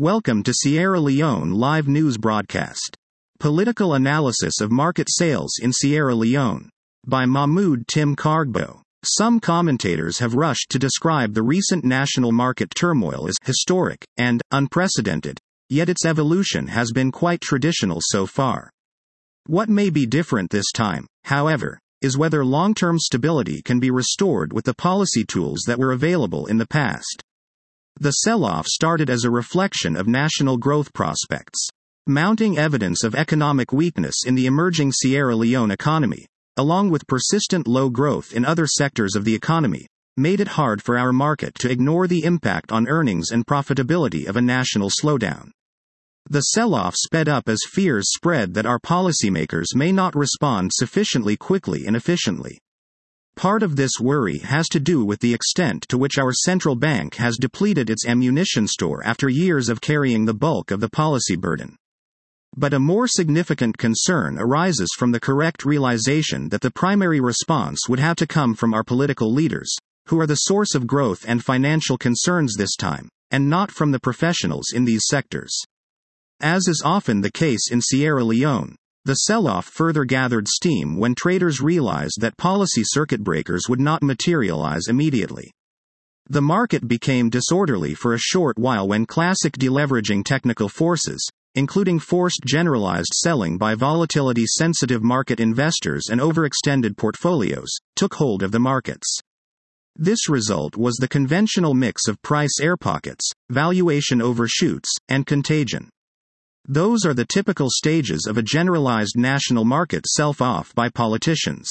Welcome to Sierra Leone live news broadcast. Political analysis of market sales in Sierra Leone by Mahmud Tim Kargbo. Some commentators have rushed to describe the recent national market turmoil as historic and unprecedented, yet its evolution has been quite traditional so far. What may be different this time, however, is whether long term stability can be restored with the policy tools that were available in the past. The sell off started as a reflection of national growth prospects. Mounting evidence of economic weakness in the emerging Sierra Leone economy, along with persistent low growth in other sectors of the economy, made it hard for our market to ignore the impact on earnings and profitability of a national slowdown. The sell off sped up as fears spread that our policymakers may not respond sufficiently quickly and efficiently. Part of this worry has to do with the extent to which our central bank has depleted its ammunition store after years of carrying the bulk of the policy burden. But a more significant concern arises from the correct realization that the primary response would have to come from our political leaders, who are the source of growth and financial concerns this time, and not from the professionals in these sectors. As is often the case in Sierra Leone, the sell off further gathered steam when traders realized that policy circuit breakers would not materialize immediately. The market became disorderly for a short while when classic deleveraging technical forces, including forced generalized selling by volatility sensitive market investors and overextended portfolios, took hold of the markets. This result was the conventional mix of price air pockets, valuation overshoots, and contagion. Those are the typical stages of a generalized national market self off by politicians.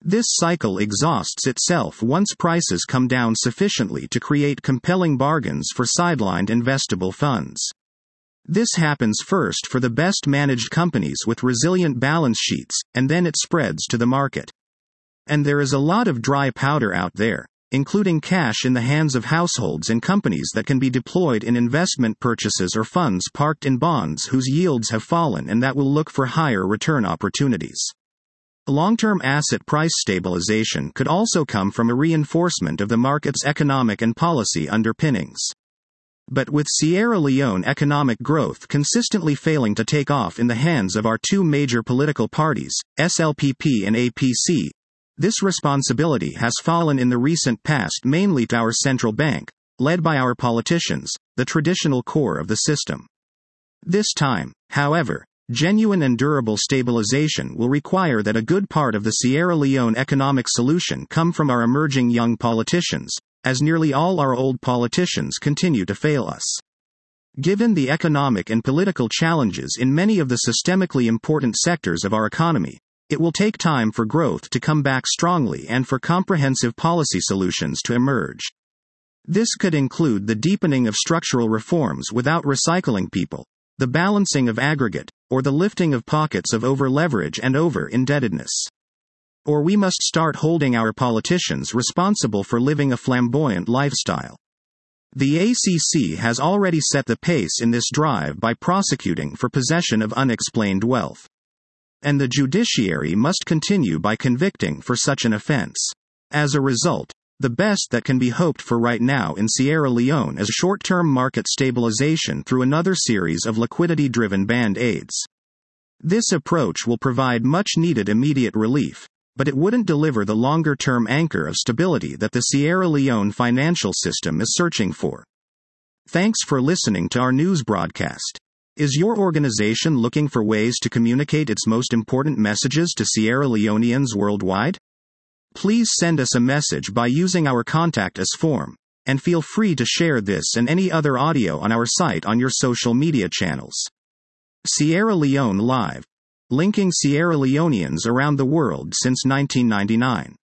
This cycle exhausts itself once prices come down sufficiently to create compelling bargains for sidelined investable funds. This happens first for the best managed companies with resilient balance sheets, and then it spreads to the market. And there is a lot of dry powder out there, including cash in the hands of households and companies that can be deployed in investment purchases or funds parked in bonds whose yields have fallen and that will look for higher return opportunities. Long term asset price stabilization could also come from a reinforcement of the market's economic and policy underpinnings. But with Sierra Leone economic growth consistently failing to take off in the hands of our two major political parties, SLPP and APC, this responsibility has fallen in the recent past mainly to our central bank, led by our politicians, the traditional core of the system. This time, however, genuine and durable stabilization will require that a good part of the Sierra Leone economic solution come from our emerging young politicians, as nearly all our old politicians continue to fail us. Given the economic and political challenges in many of the systemically important sectors of our economy, it will take time for growth to come back strongly and for comprehensive policy solutions to emerge. This could include the deepening of structural reforms without recycling people, the balancing of aggregate, or the lifting of pockets of over leverage and over indebtedness. Or we must start holding our politicians responsible for living a flamboyant lifestyle. The ACC has already set the pace in this drive by prosecuting for possession of unexplained wealth and the judiciary must continue by convicting for such an offense. As a result, the best that can be hoped for right now in Sierra Leone is short term market stabilization through another series of liquidity driven band aids. This approach will provide much needed immediate relief, but it wouldn't deliver the longer term anchor of stability that the Sierra Leone financial system is searching for. Thanks for listening to our news broadcast. Is your organization looking for ways to communicate its most important messages to Sierra Leoneans worldwide? Please send us a message by using our Contact Us form, and feel free to share this and any other audio on our site on your social media channels. Sierra Leone Live. Linking Sierra Leoneans around the world since 1999.